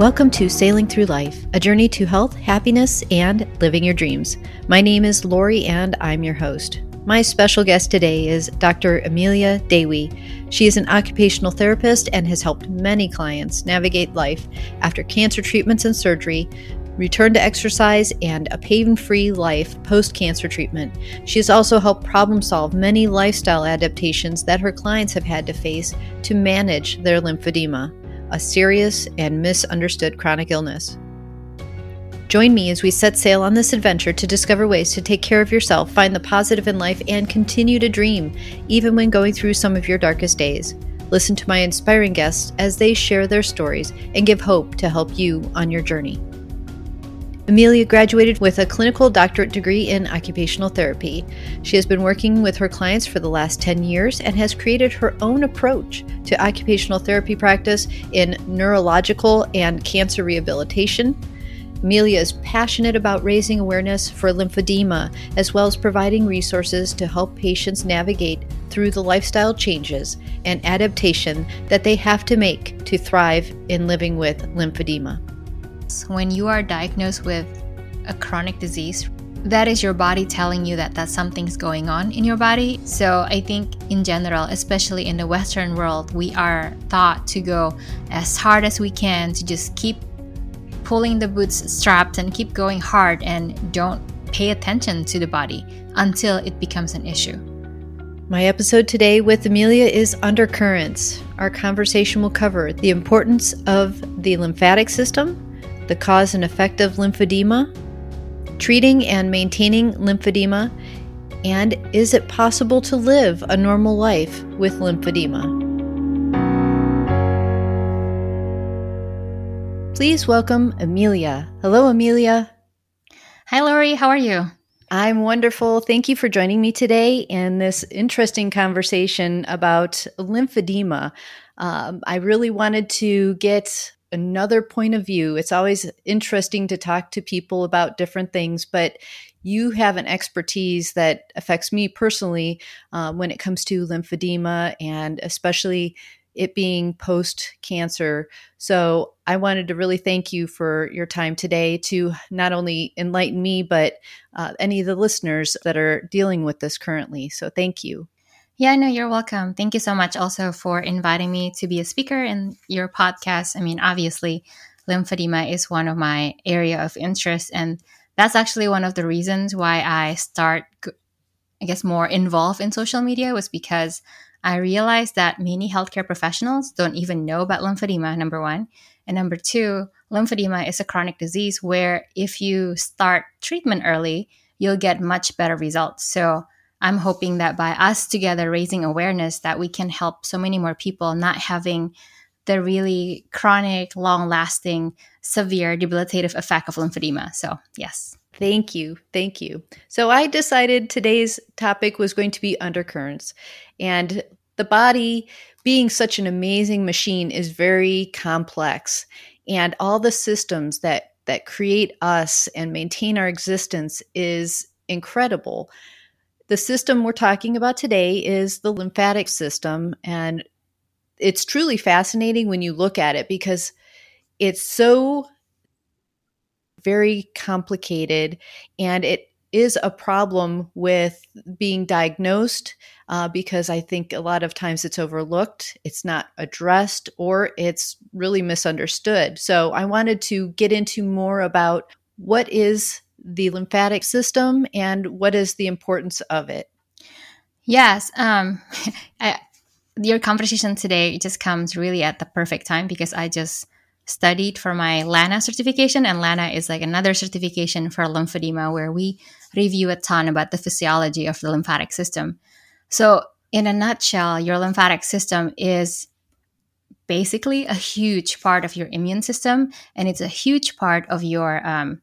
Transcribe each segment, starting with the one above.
Welcome to Sailing Through Life, a journey to health, happiness, and living your dreams. My name is Lori, and I'm your host. My special guest today is Dr. Amelia Dewi. She is an occupational therapist and has helped many clients navigate life after cancer treatments and surgery, return to exercise, and a pain free life post cancer treatment. She has also helped problem solve many lifestyle adaptations that her clients have had to face to manage their lymphedema a serious and misunderstood chronic illness. Join me as we set sail on this adventure to discover ways to take care of yourself, find the positive in life, and continue to dream, even when going through some of your darkest days. Listen to my inspiring guests as they share their stories and give hope to help you on your journey. Amelia graduated with a clinical doctorate degree in occupational therapy. She has been working with her clients for the last 10 years and has created her own approach to occupational therapy practice in neurological and cancer rehabilitation. Amelia is passionate about raising awareness for lymphedema as well as providing resources to help patients navigate through the lifestyle changes and adaptation that they have to make to thrive in living with lymphedema. When you are diagnosed with a chronic disease, that is your body telling you that that something's going on in your body. So I think in general, especially in the Western world, we are taught to go as hard as we can to just keep pulling the boots strapped and keep going hard and don't pay attention to the body until it becomes an issue. My episode today with Amelia is Undercurrents. Our conversation will cover the importance of the lymphatic system, the cause and effect of lymphedema, treating and maintaining lymphedema, and is it possible to live a normal life with lymphedema? Please welcome Amelia. Hello, Amelia. Hi, Lori. How are you? I'm wonderful. Thank you for joining me today in this interesting conversation about lymphedema. Um, I really wanted to get another point of view. It's always interesting to talk to people about different things, but you have an expertise that affects me personally uh, when it comes to lymphedema and especially it being post cancer. So I wanted to really thank you for your time today to not only enlighten me, but uh, any of the listeners that are dealing with this currently. So thank you. Yeah, no, you're welcome. Thank you so much also for inviting me to be a speaker in your podcast. I mean, obviously, lymphedema is one of my area of interest and that's actually one of the reasons why I start I guess more involved in social media was because I realized that many healthcare professionals don't even know about lymphedema number 1 and number 2 lymphedema is a chronic disease where if you start treatment early you'll get much better results. So I'm hoping that by us together raising awareness that we can help so many more people not having the really chronic, long lasting, severe, debilitative effect of lymphedema. So, yes. Thank you. Thank you. So, I decided today's topic was going to be undercurrents. And the body, being such an amazing machine, is very complex. And all the systems that, that create us and maintain our existence is incredible. The system we're talking about today is the lymphatic system. And it's truly fascinating when you look at it because it's so very complicated and it is a problem with being diagnosed uh, because I think a lot of times it's overlooked, it's not addressed, or it's really misunderstood. So I wanted to get into more about what is the lymphatic system and what is the importance of it? Yes. Um, I, your conversation today just comes really at the perfect time because I just studied for my LANA certification, and LANA is like another certification for lymphedema where we review a ton about the physiology of the lymphatic system. So, in a nutshell, your lymphatic system is basically a huge part of your immune system, and it's a huge part of your um,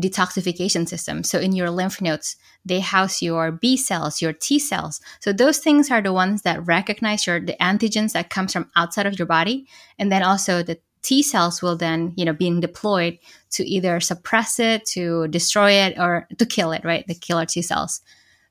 detoxification system. So in your lymph nodes, they house your B cells, your T cells. So those things are the ones that recognize your the antigens that comes from outside of your body, and then also the T cells will then, you know, being deployed to either suppress it, to destroy it, or to kill it, right? The killer T cells.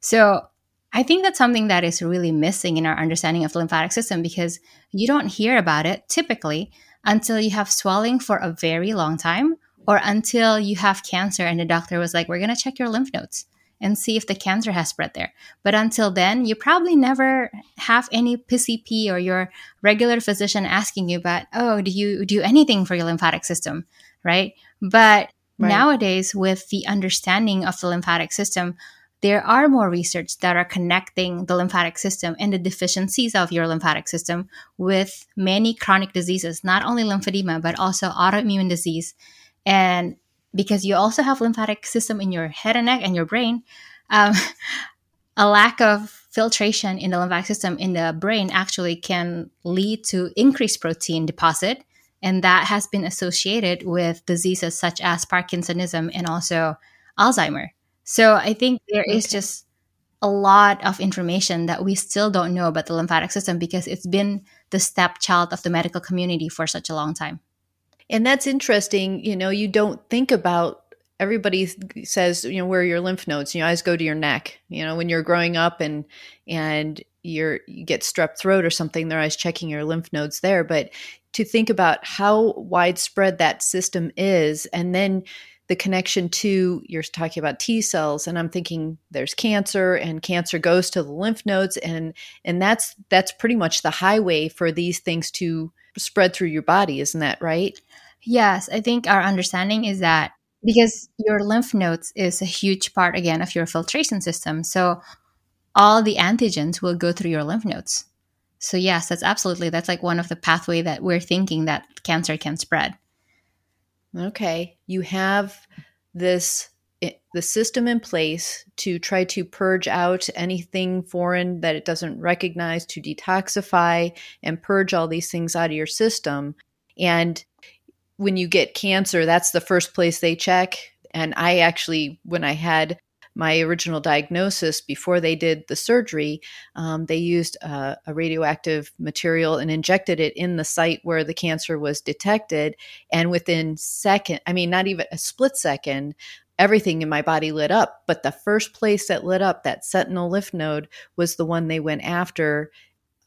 So I think that's something that is really missing in our understanding of the lymphatic system because you don't hear about it typically until you have swelling for a very long time or until you have cancer and the doctor was like, we're going to check your lymph nodes and see if the cancer has spread there. But until then, you probably never have any PCP or your regular physician asking you about, oh, do you do anything for your lymphatic system, right? But right. nowadays, with the understanding of the lymphatic system, there are more research that are connecting the lymphatic system and the deficiencies of your lymphatic system with many chronic diseases, not only lymphedema, but also autoimmune disease. And because you also have lymphatic system in your head and neck and your brain, um, a lack of filtration in the lymphatic system in the brain actually can lead to increased protein deposit. And that has been associated with diseases such as Parkinsonism and also Alzheimer. So I think there okay. is just a lot of information that we still don't know about the lymphatic system because it's been the stepchild of the medical community for such a long time. And that's interesting. You know, you don't think about everybody says, you know, where are your lymph nodes? You always go to your neck. You know, when you're growing up and and you're you get strep throat or something, they're always checking your lymph nodes there. But to think about how widespread that system is, and then the connection to you're talking about T cells and I'm thinking there's cancer and cancer goes to the lymph nodes and and that's that's pretty much the highway for these things to spread through your body isn't that right? Yes, I think our understanding is that because your lymph nodes is a huge part again of your filtration system. So all the antigens will go through your lymph nodes. So yes, that's absolutely that's like one of the pathway that we're thinking that cancer can spread. Okay. You have this the system in place to try to purge out anything foreign that it doesn't recognize to detoxify and purge all these things out of your system and when you get cancer that's the first place they check and i actually when i had my original diagnosis before they did the surgery, um, they used a, a, radioactive material and injected it in the site where the cancer was detected. And within second, I mean, not even a split second, everything in my body lit up. But the first place that lit up, that sentinel lymph node, was the one they went after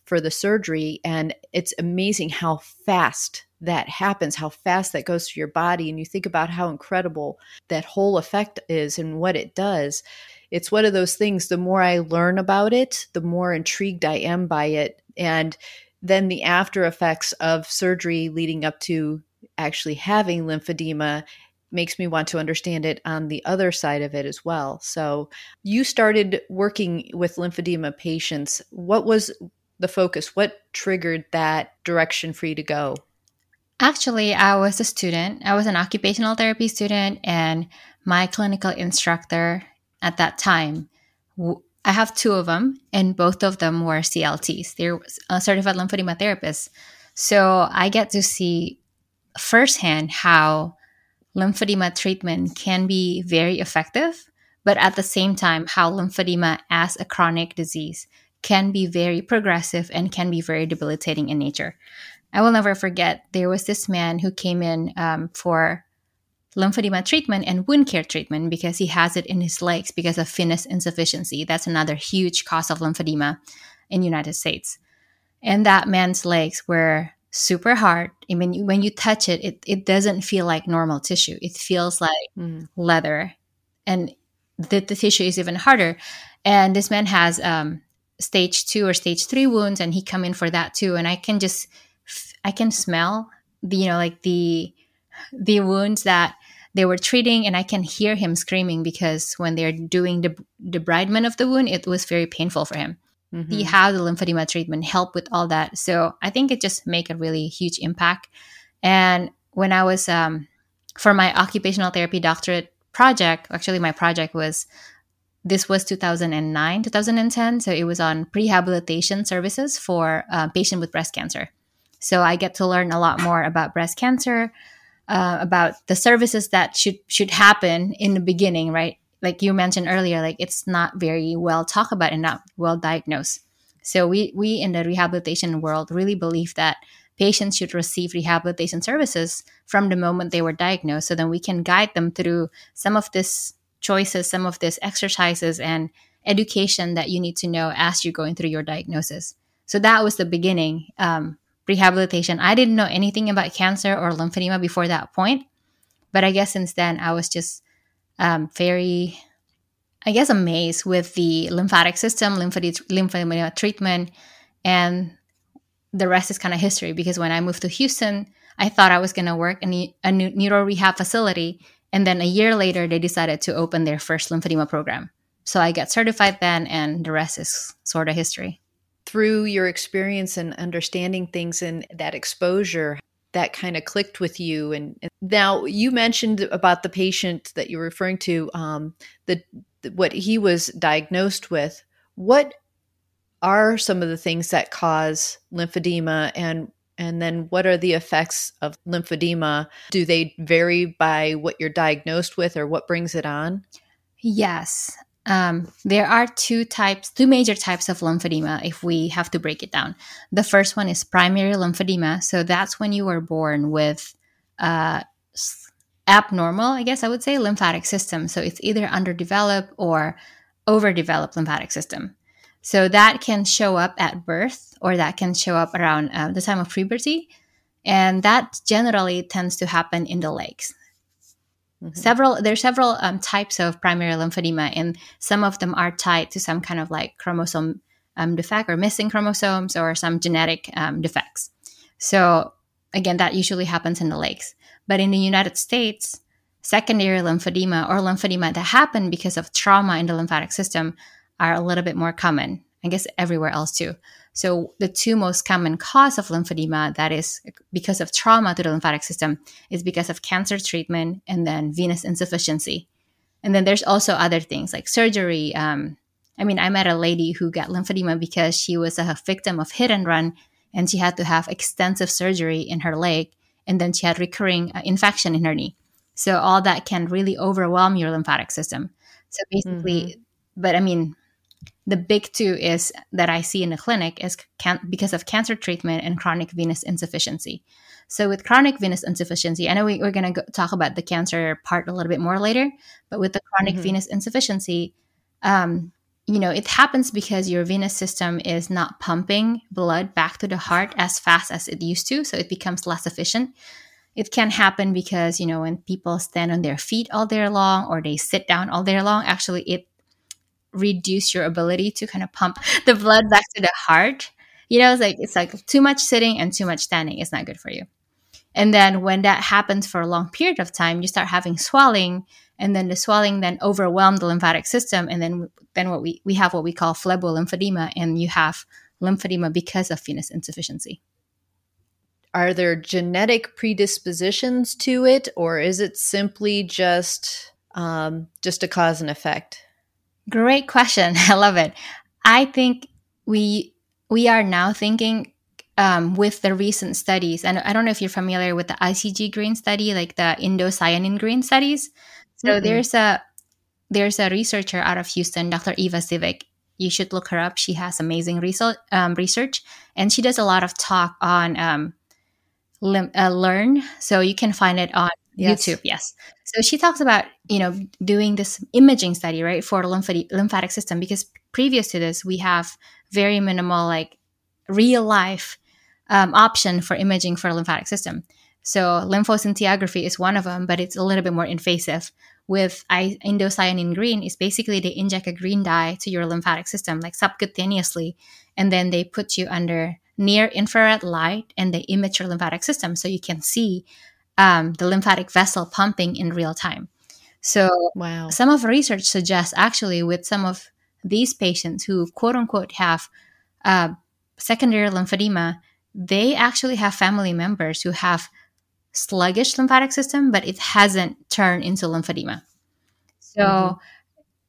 for the surgery. And it's amazing how fast that happens, how fast that goes through your body, and you think about how incredible that whole effect is and what it does. It's one of those things, the more I learn about it, the more intrigued I am by it. And then the after effects of surgery leading up to actually having lymphedema makes me want to understand it on the other side of it as well. So, you started working with lymphedema patients. What was the focus? What triggered that direction for you to go? Actually, I was a student. I was an occupational therapy student, and my clinical instructor at that time, I have two of them, and both of them were CLTs. They're uh, certified lymphedema therapists. So I get to see firsthand how lymphedema treatment can be very effective, but at the same time, how lymphedema as a chronic disease can be very progressive and can be very debilitating in nature. I will never forget there was this man who came in um, for lymphedema treatment and wound care treatment because he has it in his legs because of venous insufficiency. That's another huge cause of lymphedema in the United States. And that man's legs were super hard. I mean, when you touch it, it, it doesn't feel like normal tissue. It feels like mm. leather. And the, the tissue is even harder. And this man has um, stage two or stage three wounds, and he come in for that too. And I can just I can smell the, you know, like the the wounds that they were treating and I can hear him screaming because when they're doing the debridement of the wound, it was very painful for him. Mm-hmm. The how the lymphedema treatment help with all that. So I think it just make a really huge impact. And when I was um, for my occupational therapy doctorate project, actually my project was this was 2009 2010 so it was on prehabilitation services for uh, patient with breast cancer so I get to learn a lot more about breast cancer, uh, about the services that should should happen in the beginning, right? Like you mentioned earlier, like it's not very well talked about and not well diagnosed. So we we in the rehabilitation world really believe that patients should receive rehabilitation services from the moment they were diagnosed, so then we can guide them through some of this choices, some of these exercises and education that you need to know as you're going through your diagnosis. So that was the beginning. Um, rehabilitation. I didn't know anything about cancer or lymphedema before that point. But I guess since then, I was just um, very, I guess, amazed with the lymphatic system, lymphedema treatment, and the rest is kind of history because when I moved to Houston, I thought I was going to work in a neuro rehab facility. And then a year later, they decided to open their first lymphedema program. So I got certified then, and the rest is sort of history. Through your experience and understanding things and that exposure, that kind of clicked with you. And, and, now you mentioned about the patient that you're referring to, um, the, the what he was diagnosed with. What are some of the things that cause lymphedema and and then what are the effects of lymphedema? Do they vary by what you're diagnosed with or what brings it on? Yes. Um, there are two types, two major types of lymphedema if we have to break it down. The first one is primary lymphedema. So that's when you were born with uh, abnormal, I guess I would say, lymphatic system. So it's either underdeveloped or overdeveloped lymphatic system. So that can show up at birth or that can show up around uh, the time of puberty. And that generally tends to happen in the legs. Mm-hmm. Several there are several um, types of primary lymphedema, and some of them are tied to some kind of like chromosome um, defect or missing chromosomes or some genetic um, defects. So again, that usually happens in the legs. But in the United States, secondary lymphedema or lymphedema that happen because of trauma in the lymphatic system are a little bit more common. I guess everywhere else too. So the two most common cause of lymphedema that is because of trauma to the lymphatic system is because of cancer treatment and then venous insufficiency. And then there's also other things like surgery. Um, I mean, I met a lady who got lymphedema because she was a victim of hit and run and she had to have extensive surgery in her leg and then she had recurring uh, infection in her knee. So all that can really overwhelm your lymphatic system. So basically, mm-hmm. but I mean, the big two is that I see in the clinic is can- because of cancer treatment and chronic venous insufficiency. So with chronic venous insufficiency, I know we, are going to talk about the cancer part a little bit more later, but with the chronic mm-hmm. venous insufficiency, um, you know, it happens because your venous system is not pumping blood back to the heart as fast as it used to, so it becomes less efficient. It can happen because, you know, when people stand on their feet all day long or they sit down all day long, actually it reduce your ability to kind of pump the blood back to the heart. You know, it's like it's like too much sitting and too much standing is not good for you. And then when that happens for a long period of time, you start having swelling, and then the swelling then overwhelm the lymphatic system, and then then what we we have what we call phlebolymphedema, and you have lymphedema because of venous insufficiency. Are there genetic predispositions to it, or is it simply just um, just a cause and effect? Great question. I love it. I think we we are now thinking um, with the recent studies, and I don't know if you're familiar with the ICG green study, like the indocyanine green studies. So mm-hmm. there's a there's a researcher out of Houston, Dr. Eva Sevick. You should look her up. She has amazing research, um, research and she does a lot of talk on um, lim- uh, LE&RN. So you can find it on yes. YouTube. Yes. So she talks about, you know, doing this imaging study, right, for lymphatic, lymphatic system because previous to this, we have very minimal, like real life um, option for imaging for lymphatic system. So lymphoscintigraphy is one of them, but it's a little bit more invasive. With indocyanine green, is basically they inject a green dye to your lymphatic system, like subcutaneously, and then they put you under near infrared light and they image your lymphatic system so you can see um, the lymphatic vessel pumping in real time. So, wow. some of research suggests actually with some of these patients who quote unquote have uh, secondary lymphedema, they actually have family members who have sluggish lymphatic system, but it hasn't turned into lymphedema. So, mm-hmm.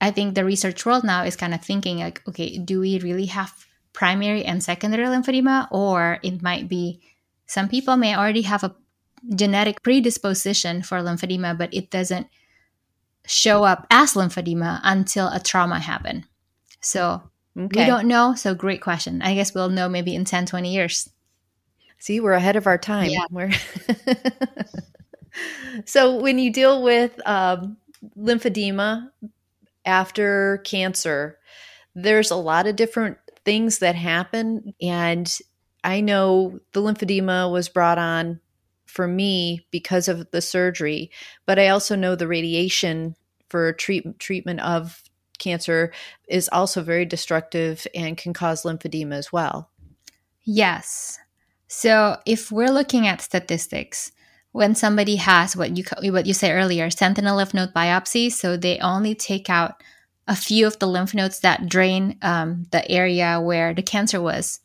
I think the research world now is kind of thinking like, okay, do we really have primary and secondary lymphedema, or it might be some people may already have a genetic predisposition for lymphedema, but it doesn't show up as lymphedema until a trauma happened. So okay. we don't know. So great question. I guess we'll know maybe in 10, 20 years. See, we're ahead of our time. Yeah. We're so when you deal with um, lymphedema after cancer, there's a lot of different things that happen. And I know the lymphedema was brought on for me because of the surgery, but I also know the radiation for treat, treatment of cancer is also very destructive and can cause lymphedema as well. Yes. So if we're looking at statistics, when somebody has what you what you say earlier, sentinel lymph node biopsy, so they only take out a few of the lymph nodes that drain um, the area where the cancer was,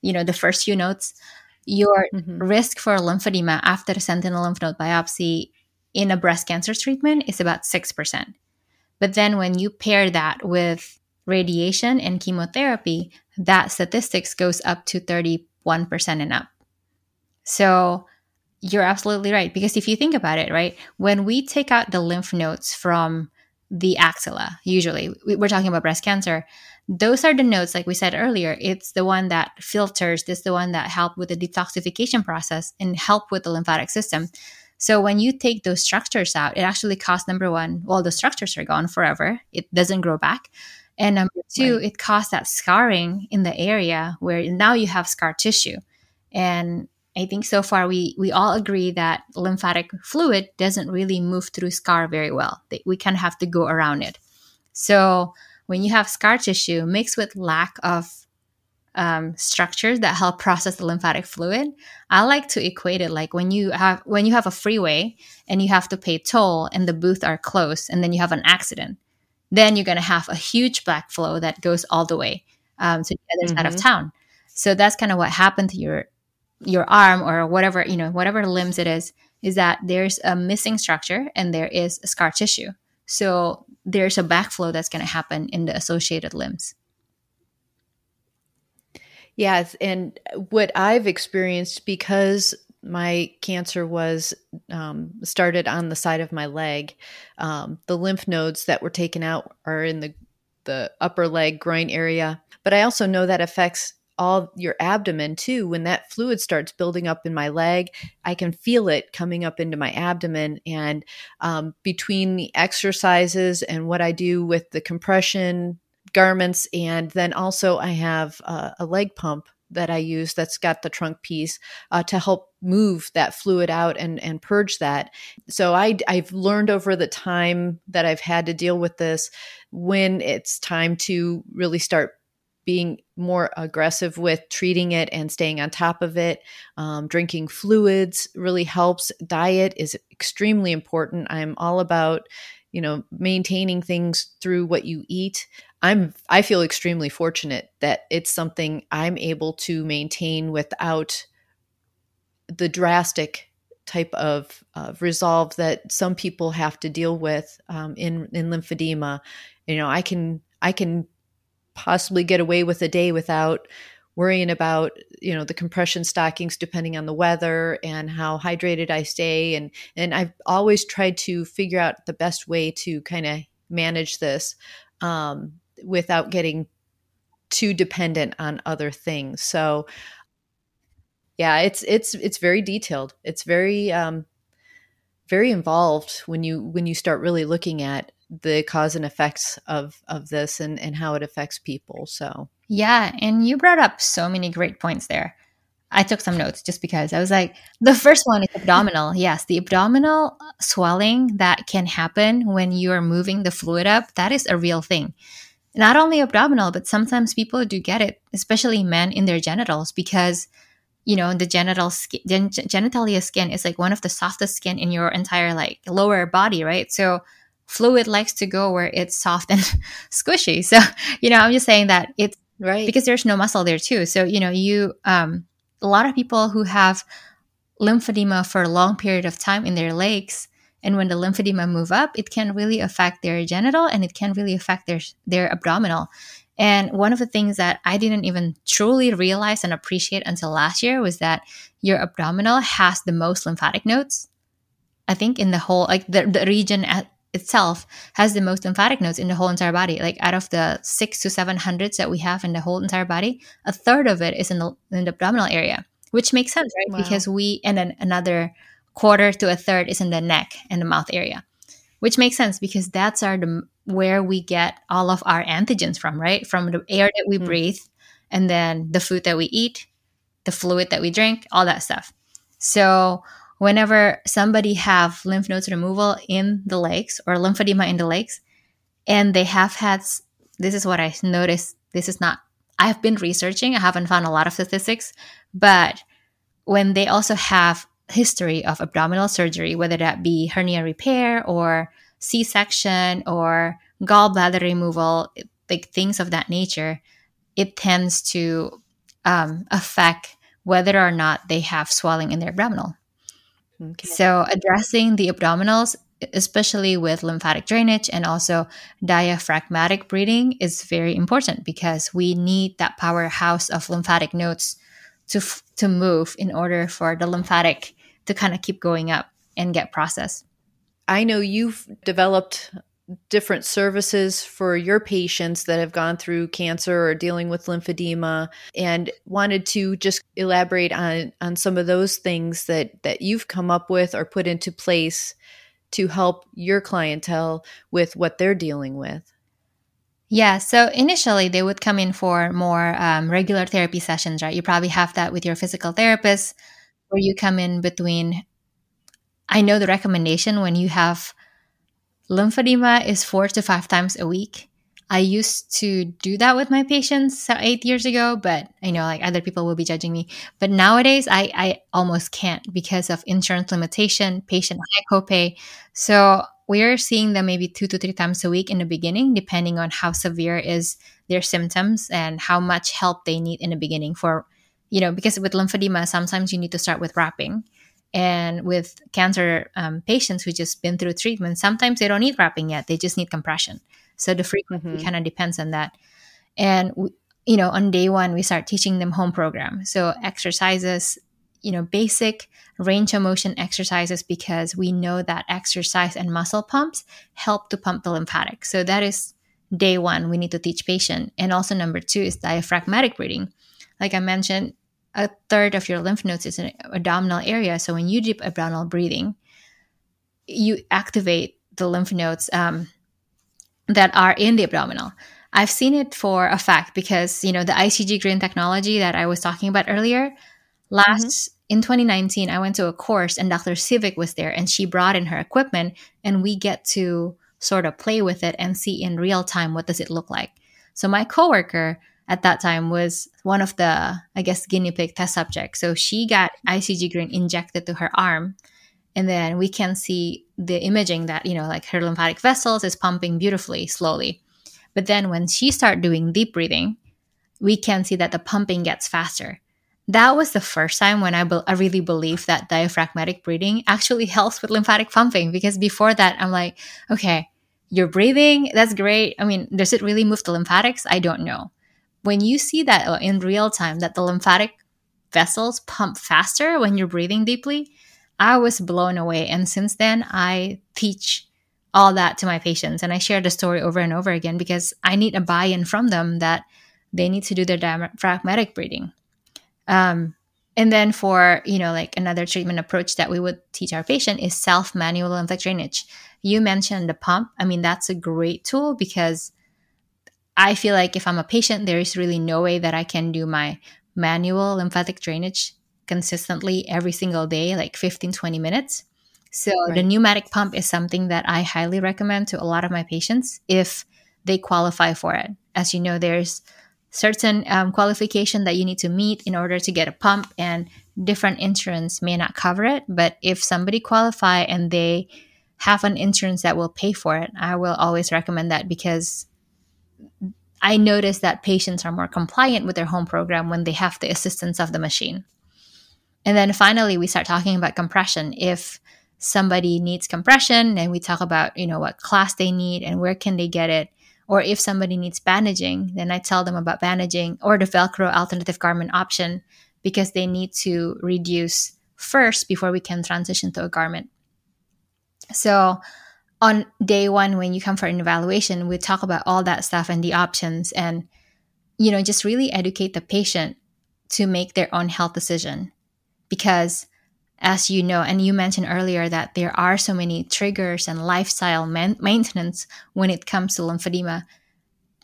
you know, the first few nodes, your mm-hmm. risk for lymphedema after sentinel lymph node biopsy in a breast cancer treatment is about 6%. But then when you pair that with radiation and chemotherapy, that statistics goes up to 31% and up. So you're absolutely right. Because if you think about it, right, when we take out the lymph nodes from the axilla, usually we're talking about breast cancer, those are the nodes, like we said earlier, it's the one that filters, it's the one that help with the detoxification process and help with the lymphatic system. So when you take those structures out, it actually costs number one, well, the structures are gone forever. It doesn't grow back. And number two, right. it causes that scarring in the area where now you have scar tissue. And I think so far we we all agree that lymphatic fluid doesn't really move through scar very well. We kind of have to go around it. So when you have scar tissue mixed with lack of um, structures that help process the lymphatic fluid, I like to equate it like when you have when you have a freeway and you have to pay toll and the booth are closed and then you have an accident, then you're gonna have a huge backflow that goes all the way um, to the other mm-hmm. side of mm-hmm. town. So that's kind of what happened to your your arm or whatever you know whatever limbs it is is that there's a missing structure and there is a scar tissue so there's a backflow that's going to happen in the associated limbs. Yes and what i've experienced because my cancer was um, started on the side of my leg um, the lymph nodes that were taken out are in the the upper leg groin area but i also know that affects all your abdomen too. When that fluid starts building up in my leg, I can feel it coming up into my abdomen. And um, between the exercises and what I do with the compression garments, and then also I have uh, a leg pump that I use that's got the trunk piece uh, to help move that fluid out and, and purge that. So I, I've learned over the time that I've had to deal with this when it's time to really start being more aggressive with treating it and staying on top of it. Um, drinking fluids really helps. Diet is extremely important. I'm all about, you know, maintaining things through what you eat. I'm I feel extremely fortunate that it's something I'm able to maintain without the drastic type of resolve that some people have to deal with um, in in lymphedema. You know, I can I can possibly get away with a day without worrying about you know the compression stockings depending on the weather and how hydrated I stay. And and I've always tried to figure out the best way to kind of manage this um, without getting too dependent on other things. So yeah it's it's it's very detailed. It's very um very involved when you when you start really looking at the cause and effects of of this and and how it affects people. So yeah and you brought up so many great points there. I took some notes just because i was like the first one is abdominal. Yes the abdominal swelling that can happen when you are moving the fluid up that is a real thing. Not only abdominal but sometimes people do get it especially men in their genitals because you know the genital skin gen- genitalia skin is like one of the softest skin in your entire like lower body right? So fluid likes to go where it's soft and squishy. So, you know, I'm just saying that it's right because there's no muscle there too. So, you know, you, um, a lot of people who have lymphedema for a long period of time in their legs, and when the lymphedema move up, it can really affect their genital and it can really affect their their abdominal. And one of the things that I didn't even truly realize and appreciate until last year was that your abdominal has the most lymphatic nodes. I think in the whole like the, the region at, itself has the most lymphatic nodes in the whole entire body. Like out of the six to seven hundreds that we have in the whole entire body, a third of it is in the, in the abdominal area, which makes sense, right? Wow. Because we, and then another quarter to a third is in the neck and the mouth area, which makes sense because that's our the, where we get all of our antigens from, right? From the air that we mm-hmm. breathe, and then the food that we eat, the fluid that we drink, all that stuff. So whenever somebody have lymph nodes removal in the legs or lymphedema in the legs, and they have had this is what I noticed. This is not I've been researching. I haven't found a lot of statistics, but when they also have history of abdominal surgery, whether that be hernia repair or C-section or gallbladder removal, like things of that nature, it tends to um, affect whether or not they have swelling in their abdominal. Okay. So, addressing the abdominals, especially with lymphatic drainage and also diaphragmatic breathing, is very important because we need that powerhouse of lymphatic nodes to f- to move in order for the lymphatic to kind of keep going up and get processed. I know you've developed different services for your patients that have gone through cancer or dealing with lymphedema and wanted to just elaborate on on some of those things that that you've come up with or put into place to help your clientele with what they're dealing with yeah, so initially they would come in for more um, regular therapy sessions, right? You probably have that with your physical therapist, where you come in between. I know the recommendation when you have lymphedema is four to five times a week. I used to do that with my patients eight years ago, but I know like other people will be judging me. But nowadays, I, I almost can't because of insurance limitation, patient high copay. So we're seeing them maybe two to three times a week in the beginning, depending on how severe is their symptoms and how much help they need in the beginning. For you know, because with lymphedema, sometimes you need to start with wrapping and with cancer um, patients who just been through treatment, sometimes they don't need wrapping yet; they just need compression. So the frequency mm-hmm. kind of depends on that. And you know, on day one, we start teaching them home program. So exercises, you know, basic range of motion exercises because we know that exercise and muscle pumps help to pump the lymphatic. So that is day one. We need to teach patient. And also number two is diaphragmatic breathing. Like I mentioned, a third of your lymph nodes is in abdominal area. So when you deep abdominal breathing, you activate the lymph nodes um, that are in the abdominal. I've seen it for a fact because you know the ICG green technology that I was talking about earlier. Last mm-hmm. in 2019, I went to a course and Dr. Sevick was there, and she brought in her equipment, and we get to sort of play with it and see in real time what does it look like. So my coworker at that time was one of the, I guess, guinea pig test subjects. So she got ICG green injected to her arm. And then we can see the imaging that, you know, like her lymphatic vessels is pumping beautifully, slowly. But then when she started doing deep breathing, we can see that the pumping gets faster. That was the first time when I, be- I really believed that diaphragmatic breathing actually helps with lymphatic pumping because before that, I'm like, okay, you're breathing, that's great. I mean, does it really move the lymphatics? I don't know when you see that uh, in real time that the lymphatic vessels pump faster when you're breathing deeply, I was blown away. And since then, I teach all that to my patients and I share the story over and over again because I need a buy in from them that they need to do their diaphragmatic breathing. Um, and then for, you know, like another treatment approach that we would teach our patient is self manual lymphatic drainage. You mentioned the pump. I mean, that's a great tool because I feel like if I'm a patient, there is really no way that I can do my manual lymphatic drainage consistently every single day, like 15, 20 minutes. So right. the pneumatic pump is something that I highly recommend to a lot of my patients if they qualify for it. As you know, there's certain um, qualification that you need to meet in order to get a pump and different insurance may not cover it but if somebody qualify and they have an insurance that will pay for it i will always recommend that because I notice that patients are more compliant with their home program when they have the assistance of the machine. And then finally, we start talking about compression. If somebody needs compression, and we talk about, you know, what class they need and where can they get it. Or if somebody needs bandaging, then I tell them about bandaging or the Velcro alternative garment option because they need to reduce first before we can transition to a garment. So on day one when you come for an evaluation we talk about all that stuff and the options and you know just really educate the patient to make their own health decision. Because as you know and you mentioned earlier that there are so many triggers and lifestyle man- maintenance when it comes to lymphedema.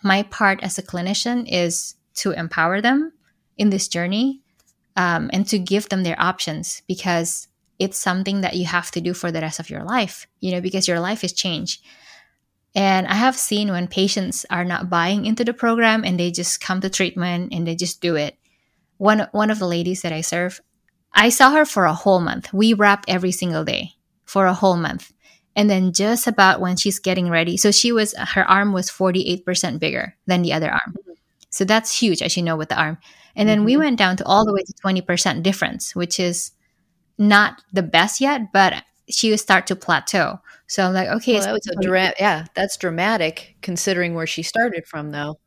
My part as a clinician is to empower them in this journey um, and to give them their options because it's something that you have to do for the rest of your life, you know, because your life is changed. And I have seen when patients are not buying into the program and they just come to treatment and they just do it. One one of the ladies that I serve, I saw her for a whole month. We wrap every single day for a whole month. And then just about when she's getting ready, so she was her arm was 48% bigger than the other arm. So that's huge, as you know, with the arm. And then mm-hmm. we went down to all the way to 20% difference, which is not the best yet, but she would start to plateau. So I'm like, okay, well, that was a dra- yeah, that's dramatic considering where she started from, though.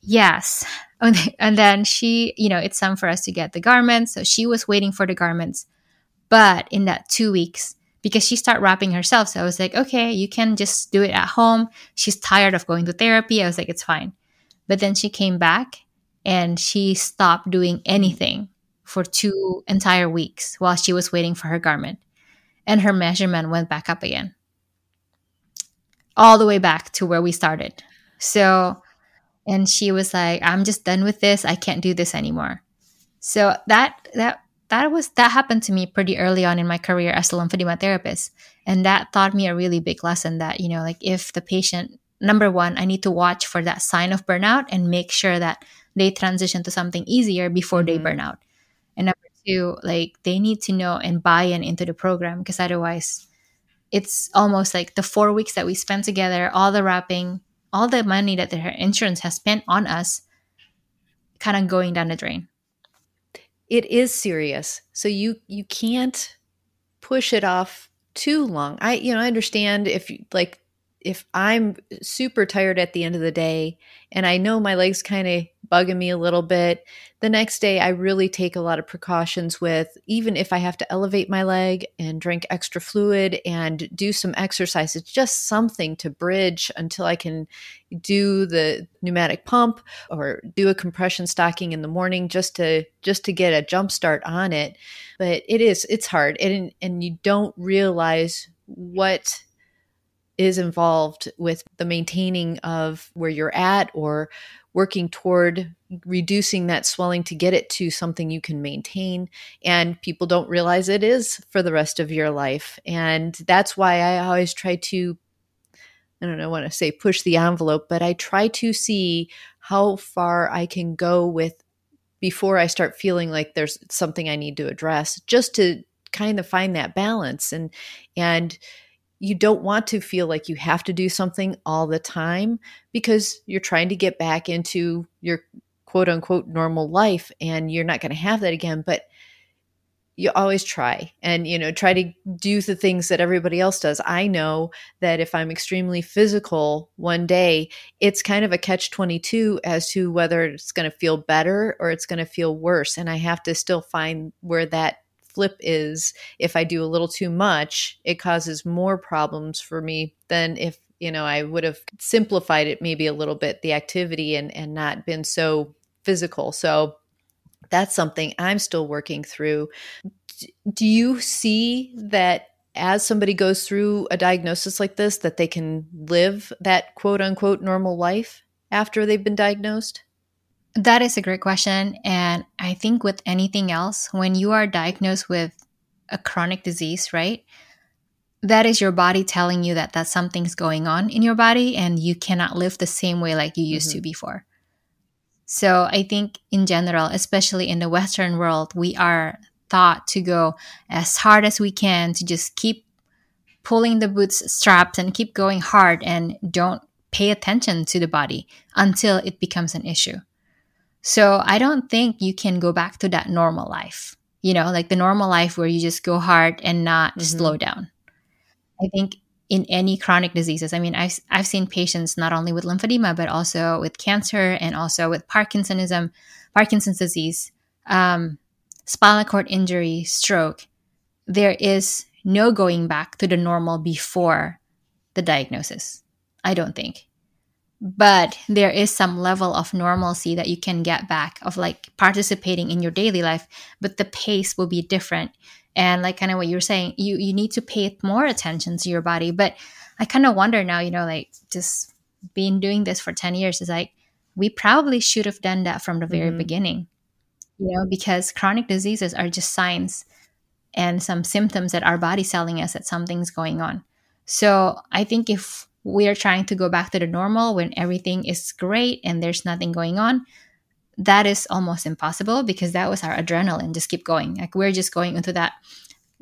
Yes, and then she, you know, it's time for us to get the garments. So she was waiting for the garments, but in that two weeks, because she started wrapping herself, so I was like, okay, you can just do it at home. She's tired of going to therapy. I was like, it's fine. But then she came back and she stopped doing anything for two entire weeks while she was waiting for her garment. And her measurement went back up again, all the way back to where we started. So, and she was like, I'm just done with this. I can't do this anymore. So that, that, that was that happened to me pretty early on in my career as a lymphedema therapist and that taught me a really big lesson that you know like if the patient number one i need to watch for that sign of burnout and make sure that they transition to something easier before mm-hmm. they burn out and number two like they need to know and buy in into the program because otherwise it's almost like the four weeks that we spent together all the wrapping all the money that their insurance has spent on us kind of going down the drain. It is serious. So you you can't push it off too long. I you know i understand if you like if I'm super tired at the end of the day and I know my legs kind of bugging me a little bit, the next day I really take a lot of precautions with even if I have to elevate my leg and drink extra fluid and do some exercise, it's just something to bridge until I can do the pneumatic pump or do a compression stocking in the morning just to just to get a jump start on it. But it is it's hard and and you don't realize what is involved with the maintaining of where you're at or working toward reducing that swelling to get it to something you can maintain. And people don't realize it is for the rest of your life. And that's why I always try to, I don't know, want to say push the envelope, but I try to see how far I can go with before I start feeling like there's something I need to address, just to kind of find that balance and, and, you don't want to feel like you have to do something all the time because you're trying to get back into your quote unquote normal life and you're not going to have that again but you always try and you know try to do the things that everybody else does. I know that if i'm extremely physical one day it's kind of a catch 22 as to whether it's going to feel better or it's going to feel worse and i have to still find where that flip is if I do a little too much, it causes more problems for me than if you know I would have simplified it maybe a little bit the activity and and not been so physical. So that's something I'm still working through. Do you see that as somebody goes through a diagnosis like this that they can live that quote unquote normal life after they've been diagnosed? That is a great question. And I think with anything else, when you are diagnosed with a chronic disease, right? That is your body telling you that that something's going on in your body and you cannot live the same way like you used mm-hmm. to before. So I think in general, especially in the Western world, we are taught to go as hard as we can to just keep pulling the boots straps and keep going hard and don't pay attention to the body until it becomes an issue. So I don't think you can go back to that normal life, you know, like the normal life where you just go hard and not mm-hmm. slow down. I think in any chronic diseases, I mean, I've, I've seen patients not only with lymphedema, but also with cancer and also with Parkinsonism, Parkinson's disease, um, spinal cord injury, stroke. There is no going back to the normal before the diagnosis. I don't think but there is some level of normalcy that you can get back of like participating in your daily life but the pace will be different and like kind of what you're saying you you need to pay more attention to your body but i kind of wonder now you know like just being doing this for 10 years is like we probably should have done that from the very mm-hmm. beginning you know, because chronic diseases are just signs and some symptoms that our body's telling us that something's going on. So I think if we are trying to go back to the normal when everything is great and there's nothing going on, that is almost impossible because that was our adrenaline just keep going. Like we're just going into that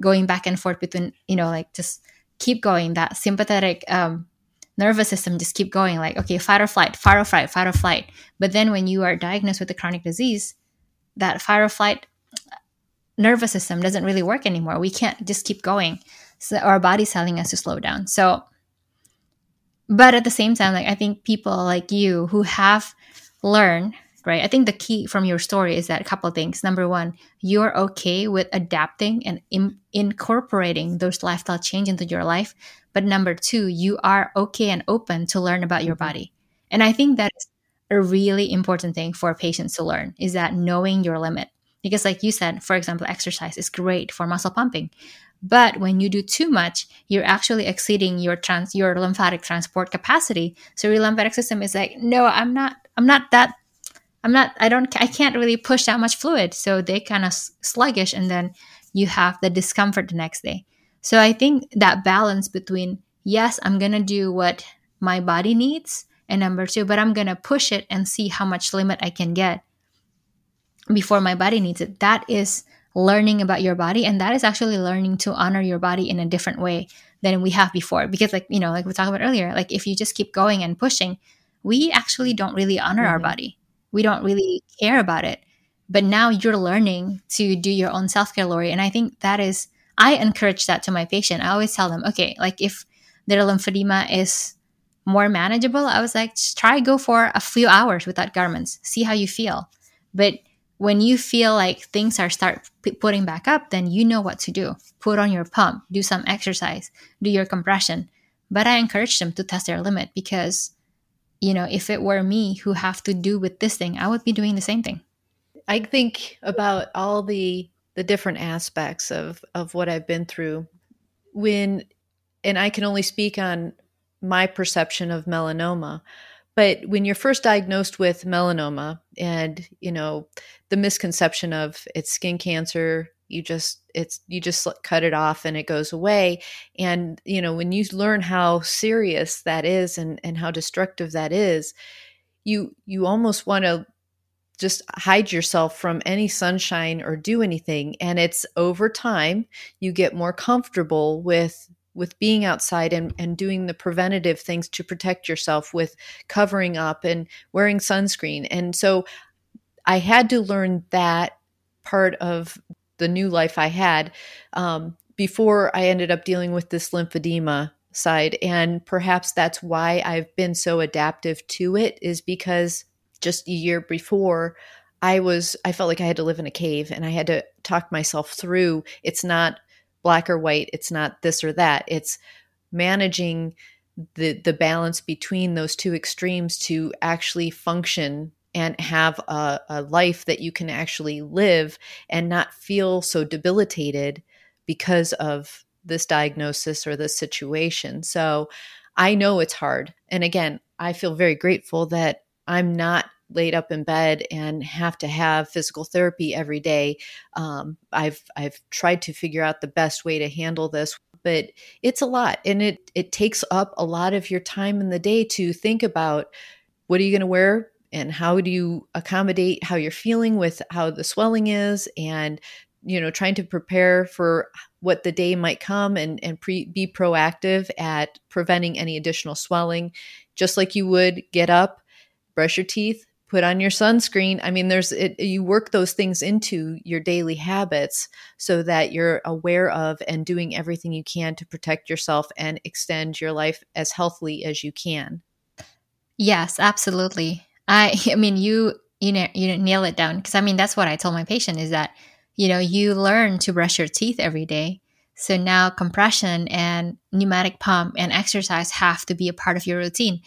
going back and forth between you know like just keep going that sympathetic um, nervous system just keep going like okay fight or flight fight or flight fight or flight. But then when you are diagnosed with a chronic disease that fight or flight nervous system doesn't really work anymore. We can't just keep going. So our body's telling us to slow down. So but at the same time like i think people like you who have learned right? I think the key from your story is that a couple things. Number one, you're okay with adapting and in- incorporating those lifestyle change into your life. But number two, you are okay and open to learn about your mm-hmm. body. And I think that is a really important thing for patients to learn is that knowing your limit. Because like you said, for example, exercise is great for muscle pumping. But when you do too much, you're actually exceeding your trans your lymphatic transport capacity. So your lymphatic system is like, no, I'm not I'm not that I'm not, I don't, I can't really push that much fluid. So they kind of sluggish and then you have the discomfort the next day. So I think that balance between, yes, I'm to do what my body needs. And number two, but I'm to push it and see how much limit I can get before my body needs it. That is learning about your body. And that is actually learning to honor your body in a different way than we have before. Because, like, you know, like we talked about earlier, like if you just keep going and pushing, we actually don't really honor mm-hmm. our body we don't really care about it. But now you're learning to do your own self care, Lori. And I think that is, I encourage that to my patient. I always tell them, okay, like if their lymphedema is more manageable, I was like, just try go for a few hours without garments, see how you feel. But when you feel like things are start p- putting back up, then you know what to do. Put on your pump, do some exercise, do your compression. But I encourage them to test their limit because you know, if it were me who have to do with this thing, I would be doing the same thing. I think about all the the different aspects of of what I've been through when and I can only speak on my perception of melanoma. But when you're first diagnosed with melanoma and, you know, the misconception of it's skin cancer, you just it's you just cut it off and it goes away. And you know when you learn how serious that is and and how destructive that is you you almost want to just hide yourself from any sunshine or do anything. And it's over time you get more comfortable with with being outside and, and doing the preventative things to protect yourself with covering up and wearing sunscreen and so i had to learn that part of the new life I had um, before I ended up dealing with this lymphedema side. And perhaps that's why I've been so adaptive to it, is because just a year before, I was, I felt like I had to live in a cave and I had to talk myself through it's not black or white, it's not this or that. It's managing the the balance between those two extremes to actually function and have a, a life that you can actually live and not feel so debilitated because of this diagnosis or this situation. So I know it's hard. And again, I feel very grateful that I'm not laid up in bed and have to have physical therapy every day. Um, I've I've tried to figure out the best way to handle this, but it's a lot, and it it takes up a lot of your time in the day to think about what are you going to wear and how do you accommodate how you're feeling with how the swelling is and you know trying to prepare for what the day might come and and pre- be proactive at preventing any additional swelling just like you would get up brush your teeth put on your sunscreen i mean there's it, you work those things into your daily habits so that you're aware of and doing everything you can to protect yourself and extend your life as healthily as you can yes absolutely I I mean you you know you nail it down because I mean that's what I told my patient is that you know you learn to brush your teeth every day. So now compression and pneumatic pump and exercise have to be a part of your routine.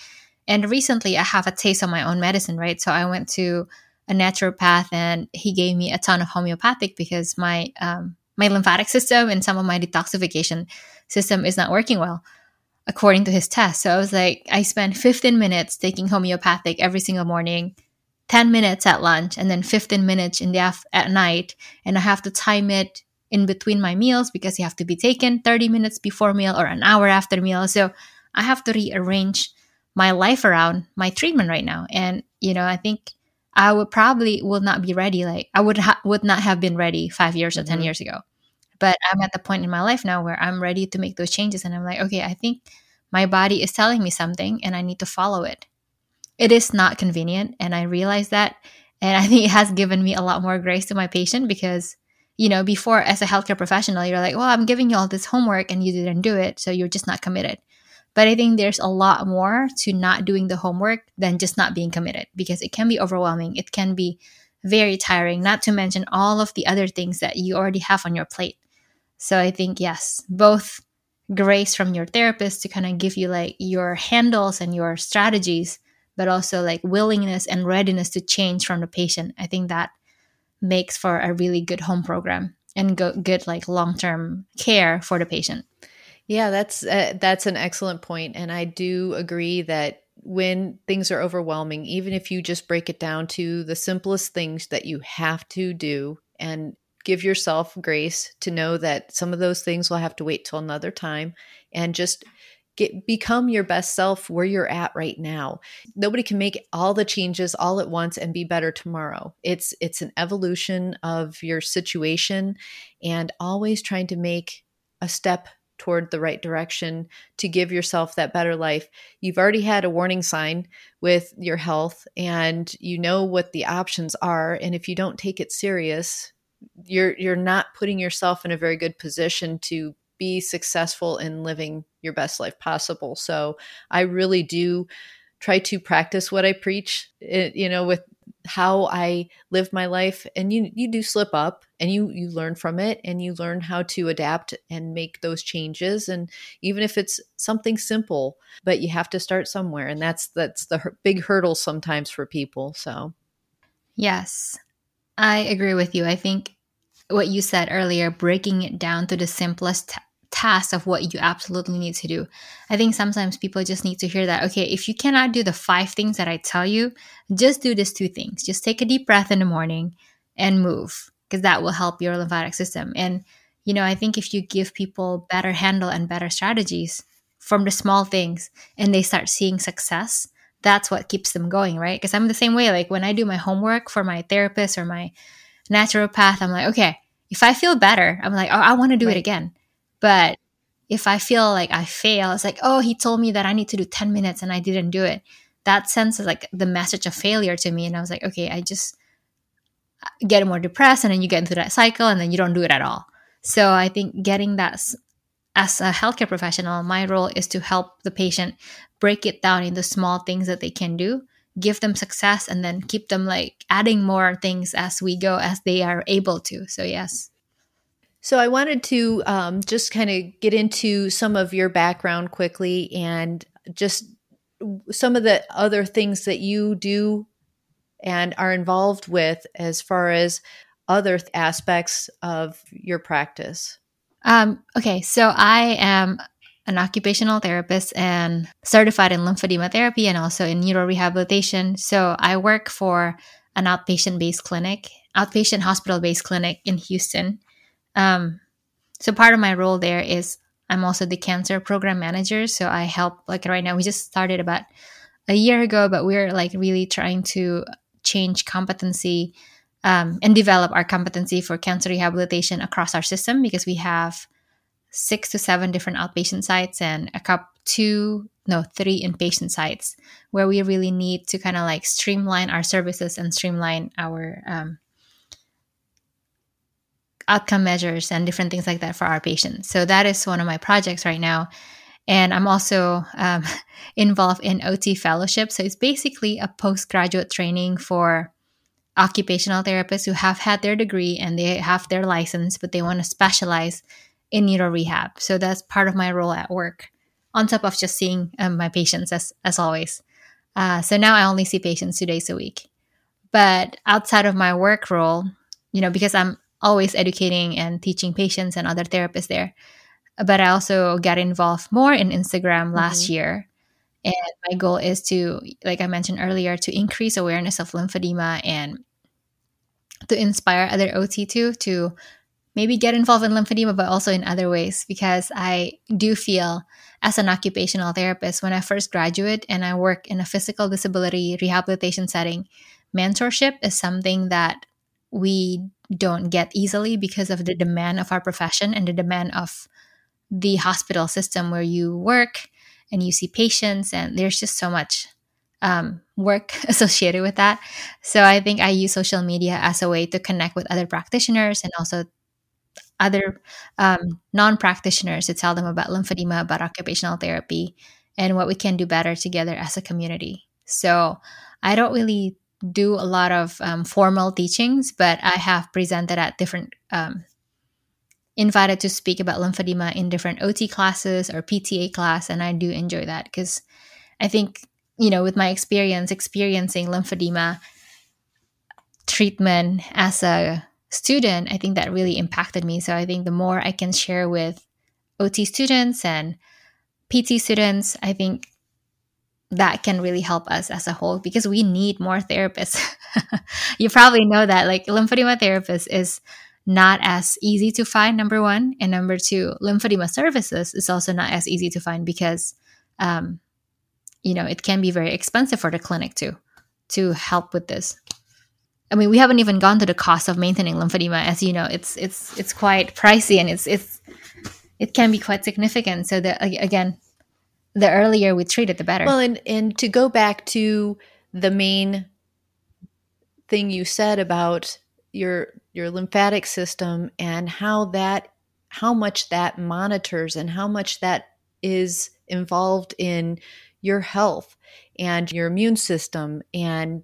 And recently I have a taste of my own medicine, right? So I went to a naturopath and he gave me a ton of homeopathic because my um, my lymphatic system and some of my detoxification system is not working well according to his test. So I was like, I spent 15 minutes taking homeopathic every single morning, 10 minutes at lunch and then 15 minutes in the af- at night and i have to time it in between my meals because you have to be taken 30 minutes before meal or an hour after meal so i have to rearrange my life around my treatment right now. And you know i think i would probably will not be ready like i would ha- would not have been ready 5 years or 10 mm-hmm. years ago. But i'm at the point in my life now where i'm ready to make those changes and i'm like okay i think my body is telling me something and i need to follow it. It is not convenient and i realize that and i think it has given me a lot more grace to my patient because you know before as a healthcare professional you're like well i'm giving you all this homework and you didn't do it so you're just not committed but i think there's a lot more to not doing the homework than just not being committed because it can be overwhelming it can be very tiring not to mention all of the other things that you already have on your plate so i think yes both grace from your therapist to kind of give you like your handles and your strategies but also like willingness and readiness to change from the patient. I think that makes for a really good home program and go, good like long-term care for the patient. Yeah, that's uh, that's an excellent point and I do agree that when things are overwhelming, even if you just break it down to the simplest things that you have to do and give yourself grace to know that some of those things will have to wait till another time and just get become your best self where you're at right now. Nobody can make all the changes all at once and be better tomorrow. It's it's an evolution of your situation and always trying to make a step toward the right direction to give yourself that better life. You've already had a warning sign with your health and you know what the options are and if you don't take it serious, you're you're not putting yourself in a very good position to be successful in living your best life possible. So I really do try to practice what I preach, eh, you know, with how I live my life. And you you do slip up and you you learn from it and you learn how to adapt and make those changes and even if it's something simple, but you have to start somewhere and that's that's the big hurdle sometimes for people. So Yes. I agree with you. I think what you said earlier, breaking it down to the simplest task of what you absolutely need to do. I think sometimes people just need to hear that, okay, if you cannot do the five things that I tell you, just do these two things. Just take a deep breath in the morning and move because that will help your lymphatic system. And, you know, I think if you give people better handle and better strategies from the small things and they start seeing success, that's what keeps them going, right? Because I'm the same way. Like when I do my homework for my therapist or my naturopath, I'm like, okay, if I feel better, I'm like, oh, I want to do right. it again. But if I feel like I fail, it's like, oh, he told me that I need to do 10 minutes and I didn't do it. That sense is like the message of failure to me. And I was like, okay, I just uh, get more depressed and then you get into that cycle and then you don't do it at all. So I think getting that as a healthcare professional, my role is to help the patient break it down into small things that they can do, give them success, and then keep them like adding more things as we go as they are able to. So, yes. So I wanted to um, just kind of get into some of your background quickly and just some of the other things that you do and are involved with as far as other aspects of your practice. Um, okay, so I am an occupational therapist and certified in lymphedema therapy and also in neurorehabilitation. So I work for an outpatient based clinic, outpatient hospital based clinic in Houston. Um, so part of my role there is I'm also the cancer program manager. So I help like right now we just started about a year ago, but we're like really trying to change competency um, and develop our competency for cancer rehabilitation across our system because we have six to seven different outpatient sites and a couple two no three inpatient sites where we really need to kind of like streamline our services and streamline our um, outcome measures and different things like that for our patients. So that is one of my projects right now. And I'm also um, involved in OT fellowship. So it's basically a postgraduate training for occupational therapists who have had their degree and they have their license, but they want to specialize in neuro rehab. So that's part of my role at work, on top of just seeing um, my patients as, as always. Uh, so now I only see patients two days a week. But outside of my work role, you know, because I'm always educating and teaching patients and other therapists there. But I also got involved more in Instagram last mm-hmm. year. And my goal is to, like I mentioned earlier, to increase awareness of lymphedema and to inspire other OT too to maybe get involved in lymphedema, but also in other ways. Because I do feel, as an occupational therapist, when I first graduate and I work in a physical disability rehabilitation setting, mentorship is something that we don't get easily because of the demand of our profession and the demand of the hospital system where you work and you see patients, and there's just so much um, work associated with that. So I think I use social media as a way to connect with other practitioners and also other um, non practitioners to tell them about lymphedema, about occupational therapy, and what we can do better together as a community. So I don't really do a lot of um, formal teachings, but I have presented at different, um, invited to speak about lymphedema in different OT classes or PTA class, and I do enjoy that because I think you know with my experience experiencing lymphedema treatment as a student, I think that really impacted me. So I think the more I can share with OT students and PT students, I think that can really help us as a whole because we need more therapists. you probably know that like lymphedema therapist is not as easy to find number one and number two lymphedema services is also not as easy to find because um, you know it can be very expensive for the clinic to to help with this. I mean we haven't even gone to the cost of maintaining lymphedema. As you know it's it's it's quite pricey and it's it's it can be quite significant. So that again the earlier we treat it, the better. Well, and and to go back to the main thing you said about your your lymphatic system and how that how much that monitors and how much that is involved in your health and your immune system and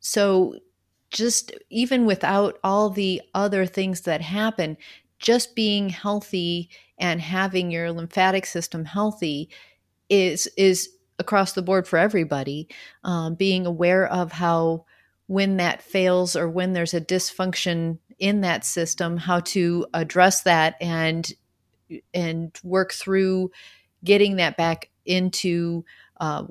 so just even without all the other things that happen just being healthy and having your lymphatic system healthy is is across the board for everybody. Um, being aware of how when that fails or when there's a dysfunction in that system, how to address that and and work through getting that back into uh,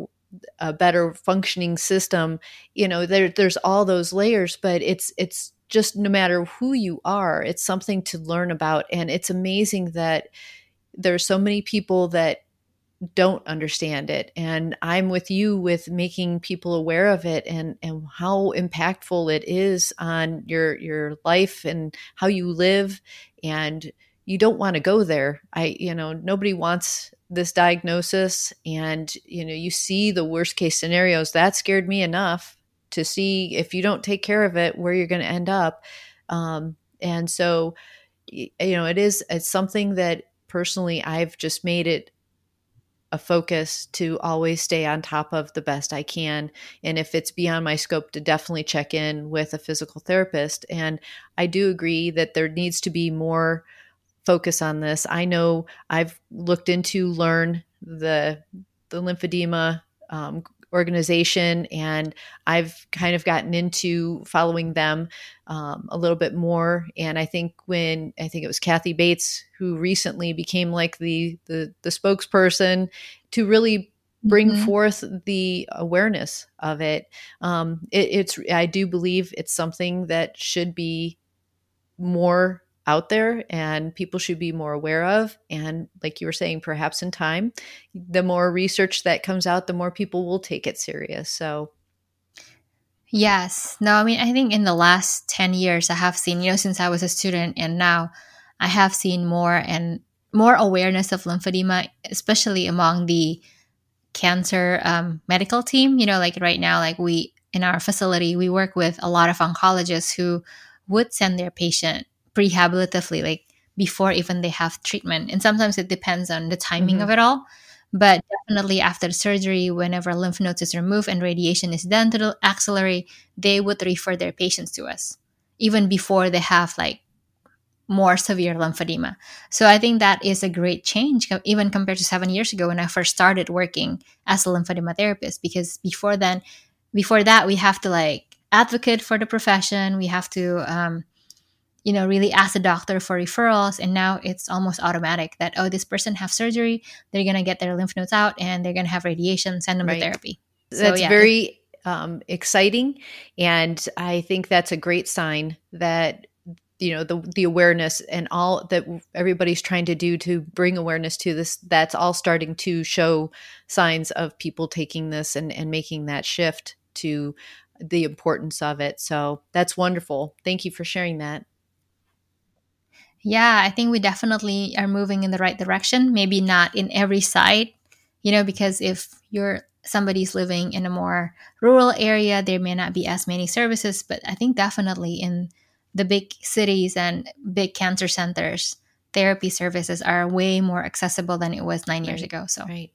a better functioning system. You know, there, there's all those layers, but it's it's just no matter who you are, it's something to learn about, and it's amazing that there's so many people that don't understand it. And i'm with you with making people aware of it and and how impactful it is on your your life and how you live. And you don't want to go there. I you know nobody wants this diagnosis. And you know you see the worst case scenarios. That scared me enough to see if you don't take care of it where you're going to end up. Um, and so you know it is it's something that personally i've just made it a focus to always stay on top of the best I can. And if it's beyond my scope, to definitely check in with a physical therapist. And I do agree that there needs to be more focus on this. I know I've looked into LE&RN the the lymphedema um, organization and i've kind of gotten into following them um, a little bit more and i think when i think it was kathy bates who recently became like the the, the spokesperson to really bring mm-hmm. forth the awareness of it. Um, it it's i do believe it's something that should be more out there and people should be more aware of. And like you were saying, perhaps in time, the more research that comes out, the more people will take it serious. So, yes. No, I mean, I think in the last 10 years, I have seen, you know, since I was a student and now I have seen more and more awareness of lymphedema, especially among the cancer um, medical team. You know, like right now, like we, in our facility, we work with a lot of oncologists who would send their patient prehabilitatively, like before even they have treatment. And sometimes it depends on the timing mm-hmm. of it all. But definitely after surgery, whenever lymph nodes is removed and radiation is done to the axillary, they would refer their patients to us, even before they have like more severe lymphedema. So I think that is a great change, even compared to seven years ago when I first started working as a lymphedema therapist. Because before then, before that, we have to like advocate for the profession. We have to um, you know really ask the doctor for referrals and now it's almost automatic that oh this person have surgery they're going to get their lymph nodes out and they're going to have radiation send them right. to therapy that's so, yeah. very um, exciting and i think that's a great sign that you know the the awareness and all that everybody's trying to do to bring awareness to this that's all starting to show signs of people taking this and and making that shift to the importance of it so that's wonderful thank you for sharing that yeah, I think we definitely are moving in the right direction. Maybe not in every site, you know, because if you're somebody's living in a more rural area, there may not be as many services. But I think definitely in the big cities and big cancer centers, therapy services are way more accessible than it was nine right. years ago. So, right.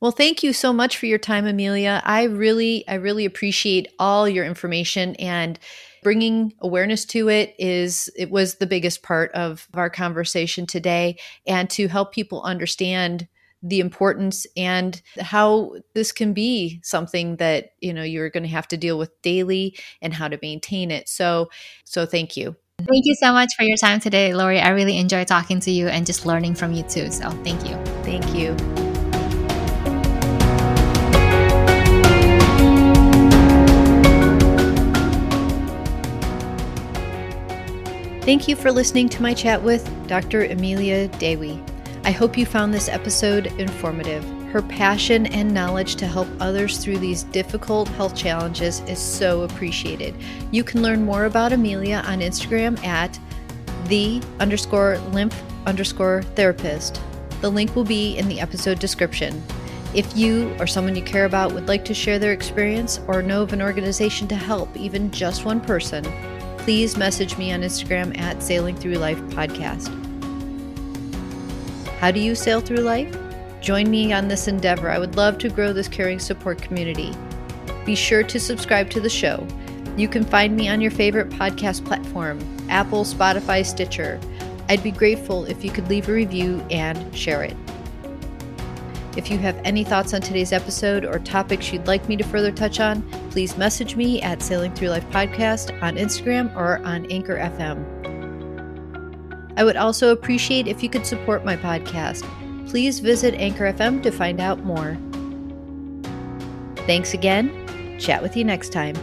Well, thank you so much for your time, Amelia. I really, I really appreciate all your information and bringing awareness to it is it was the biggest part of our conversation today and to help people understand the importance and how this can be something that you know you're going to have to deal with daily and how to maintain it. So so thank you. Thank you so much for your time today lori. I really enjoy talking to you and just learning from you too so thank you. Thank you Thank you for listening to my chat with Dr. Amelia Dewi. I hope you found this episode informative. Her passion and knowledge to help others through these difficult health challenges is so appreciated. You can learn more about Amelia on Instagram at the underscore lymph underscore therapist. The link will be in the episode description. If you or someone you care about would like to share their experience or know of an organization to help even just one person, please message me on Instagram at Sailing Through Life Podcast. How do you sail through life? Join me on this endeavor. I would love to grow this caring support community. Be sure to subscribe to the show. You can find me on your favorite podcast platform Apple, Spotify, Stitcher. I'd be grateful if you could leave a review and share it. If you have any thoughts on today's episode or topics you'd like me to further touch on, please message me at Sailing Through Life Podcast on Instagram or on Anchor FM. I would also appreciate if you could support my podcast. Please visit Anchor FM to find out more. Thanks again. Chat with you next time.